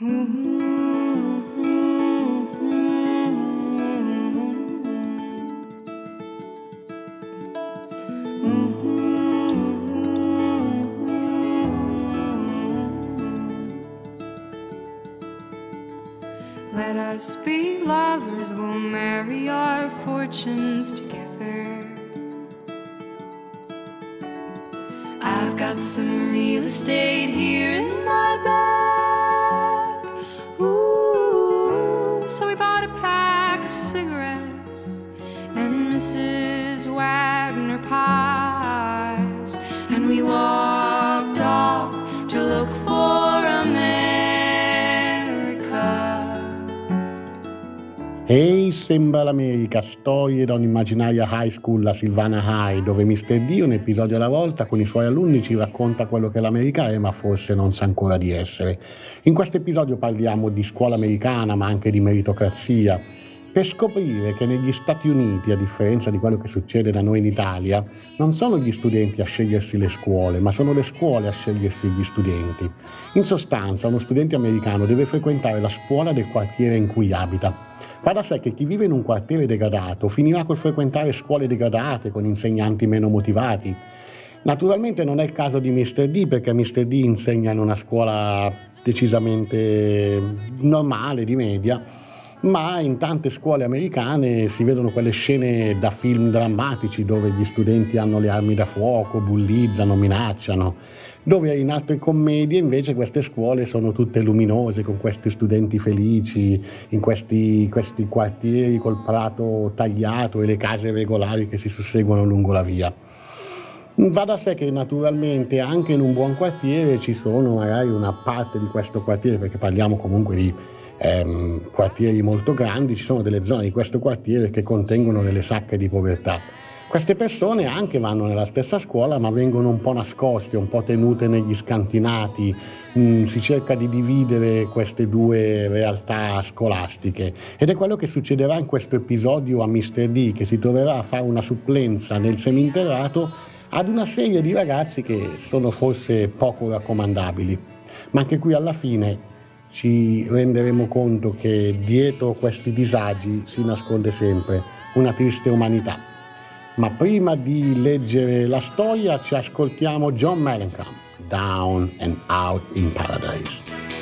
Let us be lovers, we'll marry our fortunes together. I've got some real estate here in my bag. Mrs. Wagner pies, and we walked off to look for America. Ehi, sembra l'America, storie da un'immaginaria high school, la Silvana High, dove Mr. D, un episodio alla volta, con i suoi alunni ci racconta quello che l'America è, ma forse non sa ancora di essere. In questo episodio parliamo di scuola americana, ma anche di meritocrazia, per scoprire che negli Stati Uniti, a differenza di quello che succede da noi in Italia, non sono gli studenti a scegliersi le scuole, ma sono le scuole a scegliersi gli studenti. In sostanza, uno studente americano deve frequentare la scuola del quartiere in cui abita. Fa da sé che chi vive in un quartiere degradato finirà col frequentare scuole degradate con insegnanti meno motivati. Naturalmente non è il caso di Mr. D perché Mr. D insegna in una scuola decisamente normale, di media, ma in tante scuole americane si vedono quelle scene da film drammatici dove gli studenti hanno le armi da fuoco, bullizzano, minacciano, dove in altre commedie invece queste scuole sono tutte luminose con questi studenti felici in questi, questi quartieri col prato tagliato e le case regolari che si susseguono lungo la via. Va da sé che naturalmente anche in un buon quartiere ci sono magari una parte di questo quartiere, perché parliamo comunque di ehm, quartieri molto grandi, ci sono delle zone di questo quartiere che contengono delle sacche di povertà. Queste persone anche vanno nella stessa scuola ma vengono un po' nascoste, un po' tenute negli scantinati, mm, si cerca di dividere queste due realtà scolastiche ed è quello che succederà in questo episodio a Mr. D che si troverà a fare una supplenza nel seminterrato ad una serie di ragazzi che sono forse poco raccomandabili, ma anche qui alla fine ci renderemo conto che dietro questi disagi si nasconde sempre una triste umanità. Ma prima di leggere la storia ci ascoltiamo John Mellencamp, Down and Out in Paradise.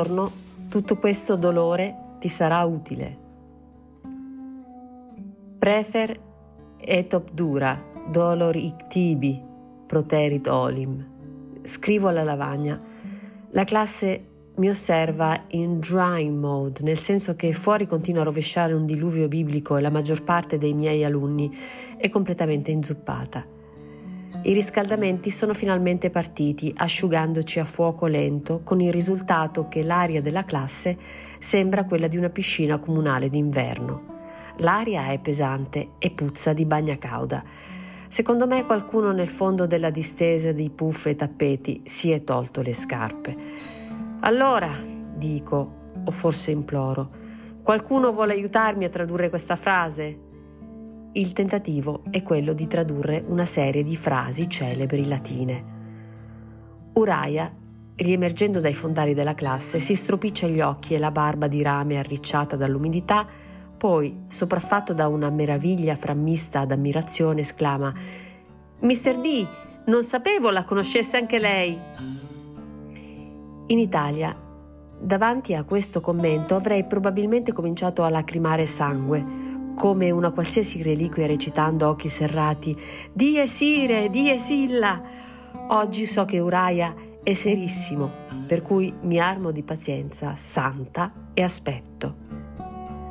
Giorno tutto questo dolore ti sarà utile. Prefer et obdura dolor ic tibi proterit olim. Scrivo alla lavagna. La classe mi osserva in drying mode, nel senso che fuori continua a rovesciare un diluvio biblico e la maggior parte dei miei alunni è completamente inzuppata. I riscaldamenti sono finalmente partiti, asciugandoci a fuoco lento, con il risultato che l'aria della classe sembra quella di una piscina comunale d'inverno. L'aria è pesante e puzza di bagna cauda. Secondo me qualcuno nel fondo della distesa di puff e tappeti si è tolto le scarpe. Allora, dico, o forse imploro, qualcuno vuole aiutarmi a tradurre questa frase? Il tentativo è quello di tradurre una serie di frasi celebri latine. Uraia, riemergendo dai fondali della classe, si stropiccia gli occhi e la barba di rame arricciata dall'umidità, poi, sopraffatto da una meraviglia frammista ad ammirazione, esclama Mister D, non sapevo la conoscesse anche lei. In Italia, davanti a questo commento, avrei probabilmente cominciato a lacrimare sangue, come una qualsiasi reliquia recitando occhi serrati Die Sire, Die Silla. Oggi so che Uraia è serissimo, per cui mi armo di pazienza santa e aspetto.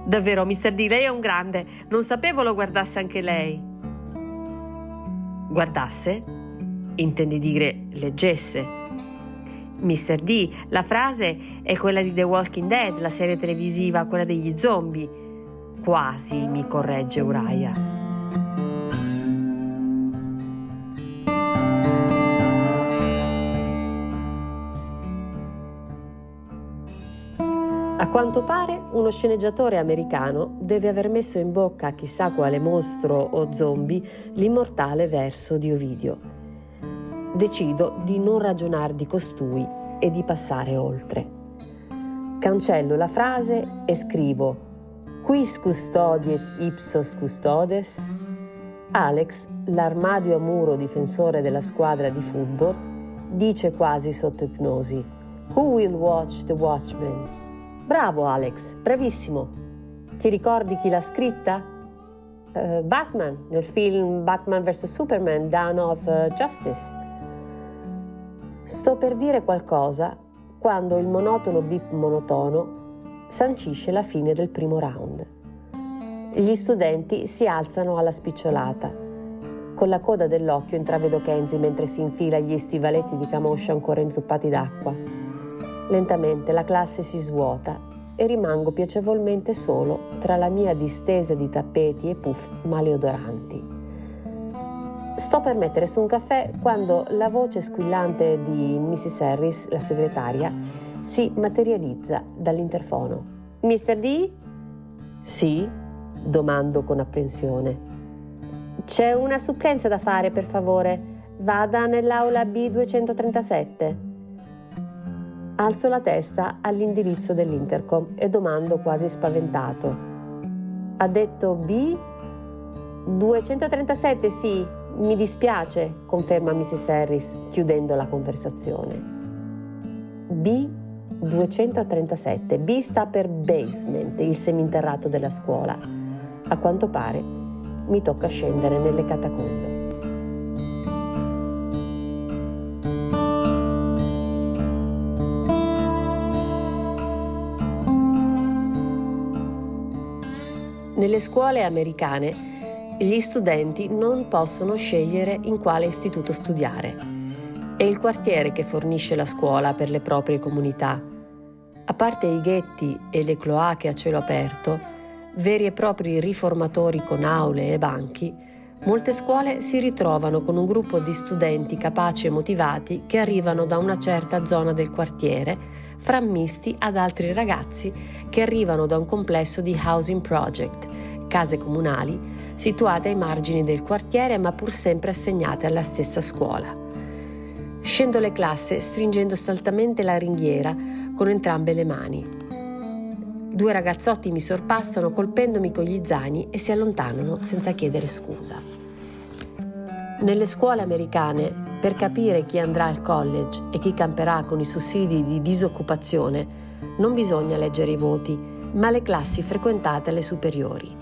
Davvero, Mr. D, lei è un grande, non sapevo lo guardasse anche lei. Guardasse? Intendi dire leggesse. Mr. D, la frase è quella di The Walking Dead, la serie televisiva, quella degli zombie. Quasi, mi corregge Uriah. A quanto pare, uno sceneggiatore americano deve aver messo in bocca a chissà quale mostro o zombie l'immortale verso di Ovidio. Decido di non ragionare di costui e di passare oltre. Cancello la frase e scrivo Quis custodiet ipsos custodes? Alex, l'armadio a muro difensore della squadra di football, dice quasi sotto ipnosi Who will watch the watchman? Bravo Alex, bravissimo. Ti ricordi chi l'ha scritta? Eh, Batman, nel film Batman vs Superman, Dawn of eh, Justice. Sto per dire qualcosa quando il monotono bip monotono sancisce la fine del primo round. Gli studenti si alzano alla spicciolata. Con la coda dell'occhio intravedo Kenzie mentre si infila gli stivaletti di camoscia ancora inzuppati d'acqua. Lentamente la classe si svuota e rimango piacevolmente solo tra la mia distesa di tappeti e puff maleodoranti. Sto per mettere su un caffè quando la voce squillante di Mrs. Harris, la segretaria, si materializza dall'interfono. Mr. D? Sì, domando con apprensione. C'è una supplenza da fare, per favore. Vada nell'aula B237. Alzo la testa all'indirizzo dell'intercom e domando quasi spaventato. Ha detto B? 237 sì, mi dispiace, conferma Mrs. Harris, chiudendo la conversazione. B 237. B sta per basement, il seminterrato della scuola. A quanto pare mi tocca scendere nelle catacombe. Nelle scuole americane gli studenti non possono scegliere in quale istituto studiare. È il quartiere che fornisce la scuola per le proprie comunità a parte i ghetti e le cloache a cielo aperto, veri e propri riformatori con aule e banchi, molte scuole si ritrovano con un gruppo di studenti capaci e motivati che arrivano da una certa zona del quartiere frammisti ad altri ragazzi che arrivano da un complesso di housing project, case comunali, situate ai margini del quartiere ma pur sempre assegnate alla stessa scuola. Scendo le classi stringendo saltamente la ringhiera con entrambe le mani. Due ragazzotti mi sorpassano colpendomi con gli zaini e si allontanano senza chiedere scusa. Nelle scuole americane, per capire chi andrà al college e chi camperà con i sussidi di disoccupazione, non bisogna leggere i voti, ma le classi frequentate alle superiori.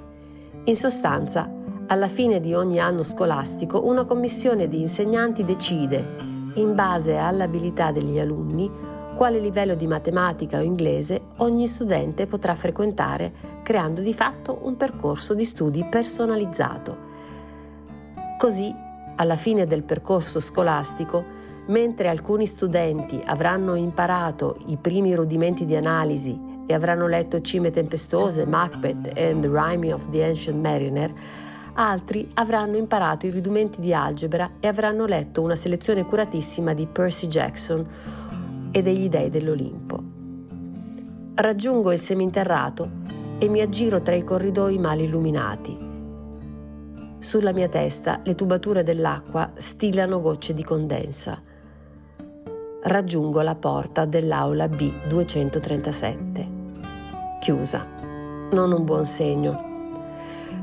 In sostanza, alla fine di ogni anno scolastico, una commissione di insegnanti decide, in base all'abilità degli alunni, quale livello di matematica o inglese ogni studente potrà frequentare, creando di fatto un percorso di studi personalizzato. Così alla fine del percorso scolastico, mentre alcuni studenti avranno imparato i primi rudimenti di analisi e avranno letto Cime tempestose, Macbeth and the Rhyming of the Ancient Mariner, altri avranno imparato i rudimenti di algebra e avranno letto una selezione curatissima di Percy Jackson e degli dei dell'Olimpo. Raggiungo il seminterrato e mi aggiro tra i corridoi mal illuminati sulla mia testa le tubature dell'acqua stillano gocce di condensa. Raggiungo la porta dell'aula B237. Chiusa. Non un buon segno.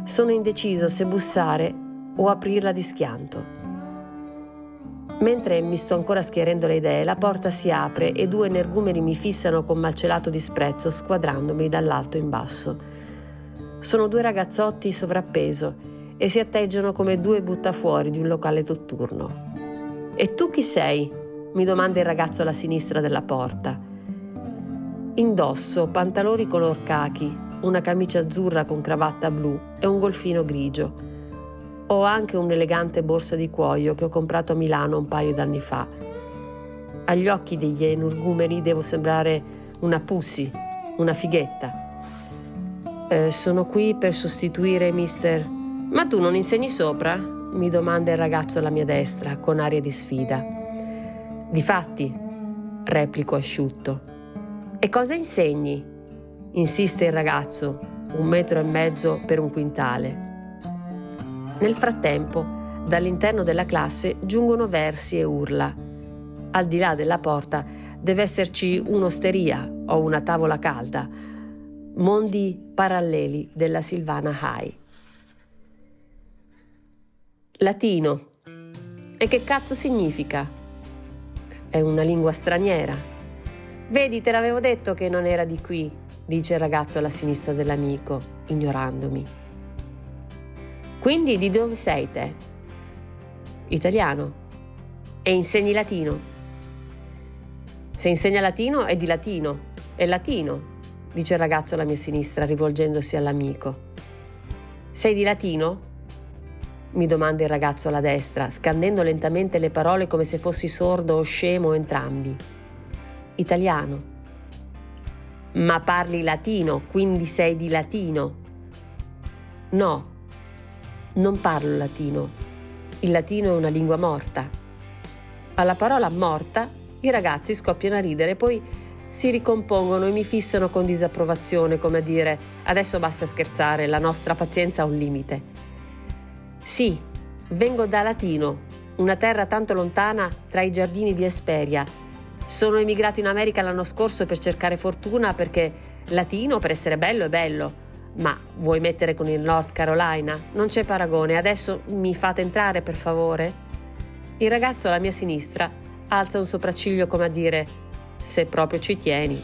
Sono indeciso se bussare o aprirla di schianto. Mentre mi sto ancora schierendo le idee, la porta si apre e due energumeni mi fissano con malcelato disprezzo, squadrandomi dall'alto in basso. Sono due ragazzotti sovrappeso e si atteggiano come due buttafuori di un locale notturno. E tu chi sei? mi domanda il ragazzo alla sinistra della porta. Indosso pantaloni color cachi, una camicia azzurra con cravatta blu e un golfino grigio. Ho anche un'elegante borsa di cuoio che ho comprato a Milano un paio d'anni fa. Agli occhi degli energumeni devo sembrare una pussy, una fighetta. Eh, sono qui per sostituire mister ma tu non insegni sopra? mi domanda il ragazzo alla mia destra con aria di sfida. Difatti, replico asciutto. E cosa insegni? Insiste il ragazzo, un metro e mezzo per un quintale. Nel frattempo, dall'interno della classe giungono versi e urla. Al di là della porta deve esserci un'osteria o una tavola calda, mondi paralleli della Silvana High. Latino. E che cazzo significa? È una lingua straniera. Vedi, te l'avevo detto che non era di qui, dice il ragazzo alla sinistra dell'amico, ignorandomi. Quindi di dove sei te? Italiano. E insegni latino? Se insegna latino è di latino. È latino, dice il ragazzo alla mia sinistra rivolgendosi all'amico. Sei di latino? mi domanda il ragazzo alla destra, scandendo lentamente le parole come se fossi sordo o scemo entrambi. Italiano. Ma parli latino, quindi sei di latino. No, non parlo latino. Il latino è una lingua morta. Alla parola morta i ragazzi scoppiano a ridere, poi si ricompongono e mi fissano con disapprovazione, come a dire adesso basta scherzare, la nostra pazienza ha un limite. Sì, vengo da Latino, una terra tanto lontana tra i giardini di Esperia. Sono emigrato in America l'anno scorso per cercare fortuna perché latino per essere bello è bello, ma vuoi mettere con il North Carolina? Non c'è paragone, adesso mi fate entrare per favore? Il ragazzo alla mia sinistra alza un sopracciglio come a dire se proprio ci tieni,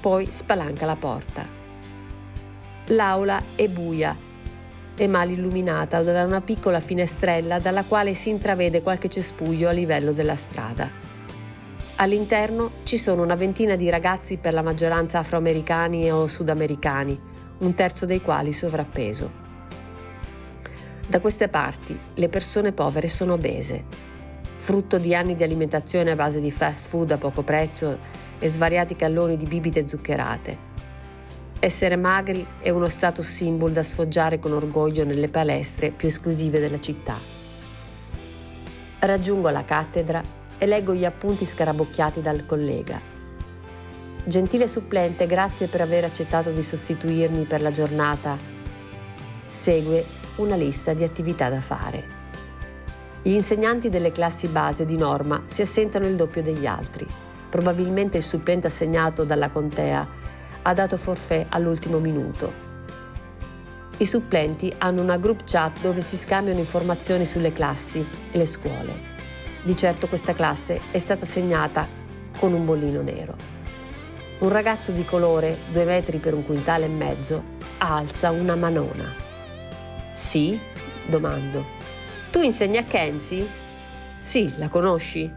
poi spalanca la porta. L'aula è buia e mal illuminata da una piccola finestrella dalla quale si intravede qualche cespuglio a livello della strada. All'interno ci sono una ventina di ragazzi per la maggioranza afroamericani o sudamericani, un terzo dei quali sovrappeso. Da queste parti le persone povere sono obese, frutto di anni di alimentazione a base di fast food a poco prezzo e svariati calloni di bibite zuccherate. Essere magri è uno status symbol da sfoggiare con orgoglio nelle palestre più esclusive della città. Raggiungo la cattedra e leggo gli appunti scarabocchiati dal collega. Gentile supplente, grazie per aver accettato di sostituirmi per la giornata. Segue una lista di attività da fare. Gli insegnanti delle classi base di norma si assentano il doppio degli altri. Probabilmente il supplente assegnato dalla contea ha dato forfè all'ultimo minuto. I supplenti hanno una group chat dove si scambiano informazioni sulle classi e le scuole. Di certo questa classe è stata segnata con un bollino nero. Un ragazzo di colore, due metri per un quintale e mezzo, alza una manona. Sì? domando. Tu insegni a Kenzie? Sì, la conosci?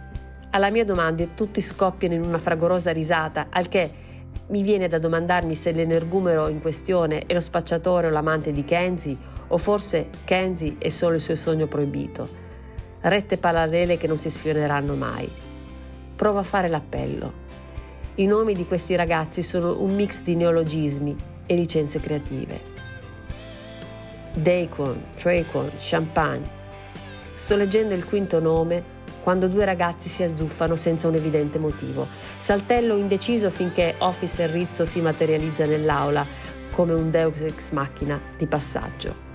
Alla mia domanda tutti scoppiano in una fragorosa risata, al che mi viene da domandarmi se l'energumero in questione è lo spacciatore o l'amante di Kenzie, o forse Kenzie è solo il suo sogno proibito. Rette parallele che non si sfioreranno mai. Provo a fare l'appello. I nomi di questi ragazzi sono un mix di neologismi e licenze creative. Daquan, Traquan, Champagne. Sto leggendo il quinto nome quando due ragazzi si azzuffano senza un evidente motivo. Saltello indeciso finché Officer Rizzo si materializza nell'aula come un deus ex machina di passaggio.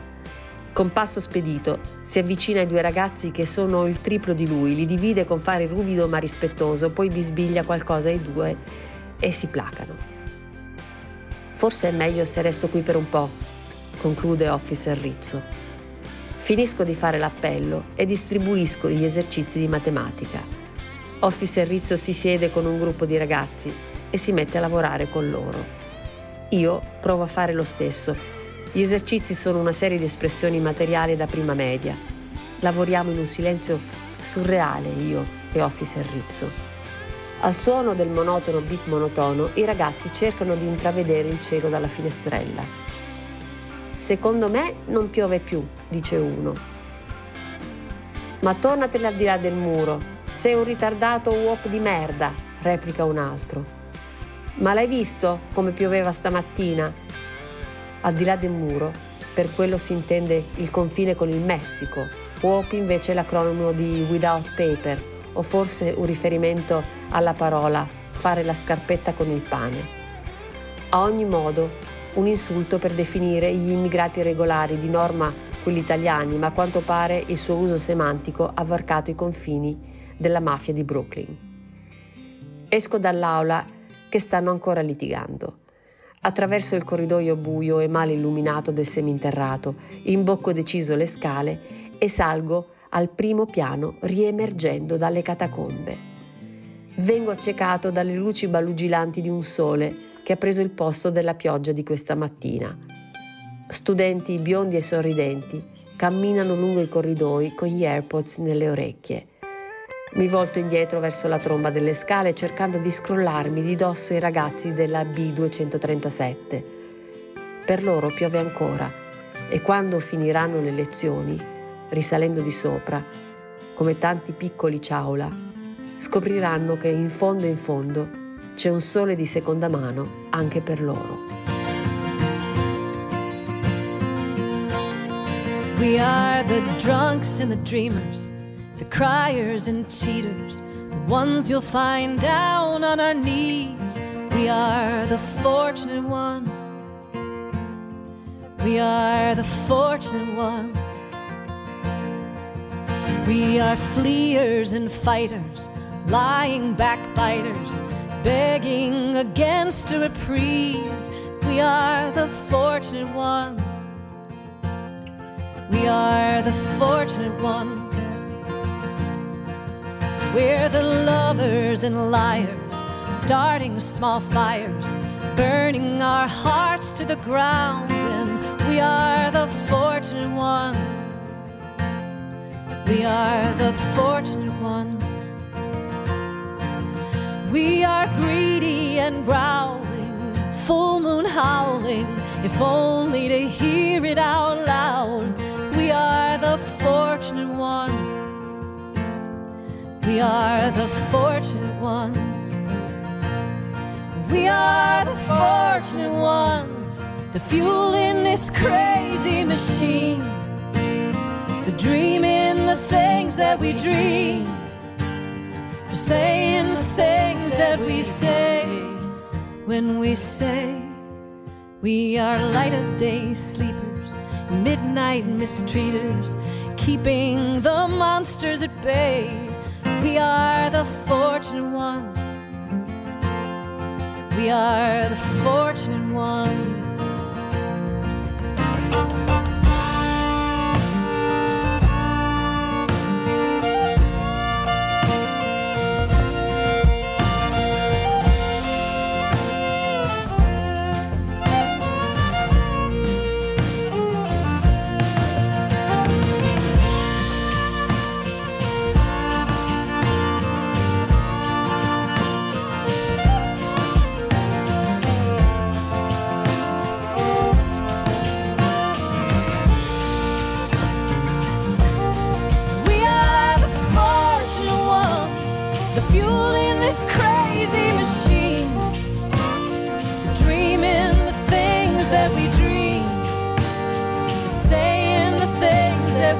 Con passo spedito si avvicina ai due ragazzi che sono il triplo di lui, li divide con fare ruvido ma rispettoso, poi bisbiglia qualcosa ai due e si placano. Forse è meglio se resto qui per un po', conclude Officer Rizzo. Finisco di fare l'appello e distribuisco gli esercizi di matematica. Officer Rizzo si siede con un gruppo di ragazzi e si mette a lavorare con loro. Io provo a fare lo stesso. Gli esercizi sono una serie di espressioni materiali da prima media. Lavoriamo in un silenzio surreale io e Officer Rizzo. Al suono del monotono beat monotono, i ragazzi cercano di intravedere il cielo dalla finestrella. Secondo me non piove più, dice uno. Ma tornatene al di là del muro. Sei un ritardato uop di merda, replica un altro. Ma l'hai visto come pioveva stamattina? Al di là del muro, per quello si intende il confine con il Messico. Uop invece è l'acronimo di Without Paper, o forse un riferimento alla parola fare la scarpetta con il pane. A ogni modo, un insulto per definire gli immigrati regolari, di norma quelli italiani, ma a quanto pare il suo uso semantico ha varcato i confini della mafia di Brooklyn. Esco dall'aula che stanno ancora litigando. Attraverso il corridoio buio e male illuminato del seminterrato, imbocco deciso le scale e salgo al primo piano riemergendo dalle catacombe. Vengo accecato dalle luci balugilanti di un sole che ha preso il posto della pioggia di questa mattina. Studenti biondi e sorridenti camminano lungo i corridoi con gli AirPods nelle orecchie. Mi volto indietro verso la tromba delle scale cercando di scrollarmi di dosso i ragazzi della B237. Per loro piove ancora e quando finiranno le lezioni, risalendo di sopra, come tanti piccoli ciaula, scopriranno che in fondo in fondo c'è un sole di seconda mano anche per loro. We are the drunks and the dreamers, criers and cheaters, the ones you'll find down on our knees. We are the fortunate ones. We are the fortunate ones. We are fleers and fighters, lying backbiters begging against a reprise. We are the fortunate ones. We are the fortunate ones. We're the lovers and liars, starting small fires, burning our hearts to the ground. And we are the fortunate ones. We are the fortunate ones. We are greedy and growling, full moon howling if only to hear it out loud. We are the fortunate ones. We are the fortunate ones. The fuel in this crazy machine. For dreaming the things that we dream. For saying the things that we say. When we say we are light of day sleepers, midnight mistreaters, keeping the monsters at bay. We are the fortunate ones. We are the fortunate ones.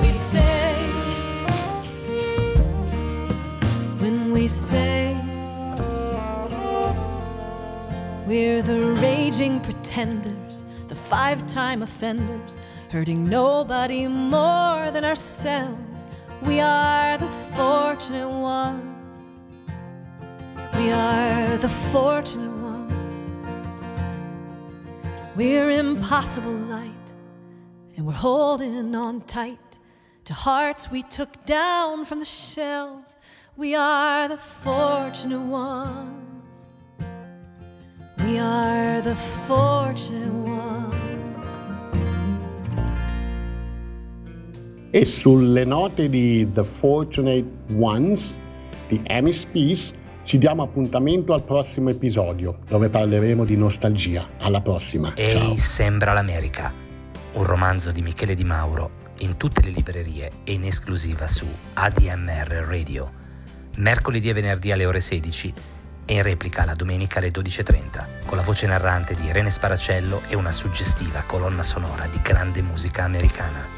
We say. When we say we're the raging pretenders, the five time offenders, hurting nobody more than ourselves. We are the fortunate ones. We are the fortunate ones. We're impossible light, and we're holding on tight to hearts we took down from the shelves. We are the fortunate ones. We are the fortunate ones. E sulle note di The Fortunate Ones di Amy Spees ci diamo appuntamento al prossimo episodio dove parleremo di nostalgia. Alla prossima. Ehi, Ciao. sembra l'America. Un romanzo di Michele Di Mauro in tutte le librerie e in esclusiva su ADMR Radio. Mercoledì e venerdì alle ore 16 e in replica la domenica alle 12.30 con la voce narrante di Irene Sparacello e una suggestiva colonna sonora di grande musica americana.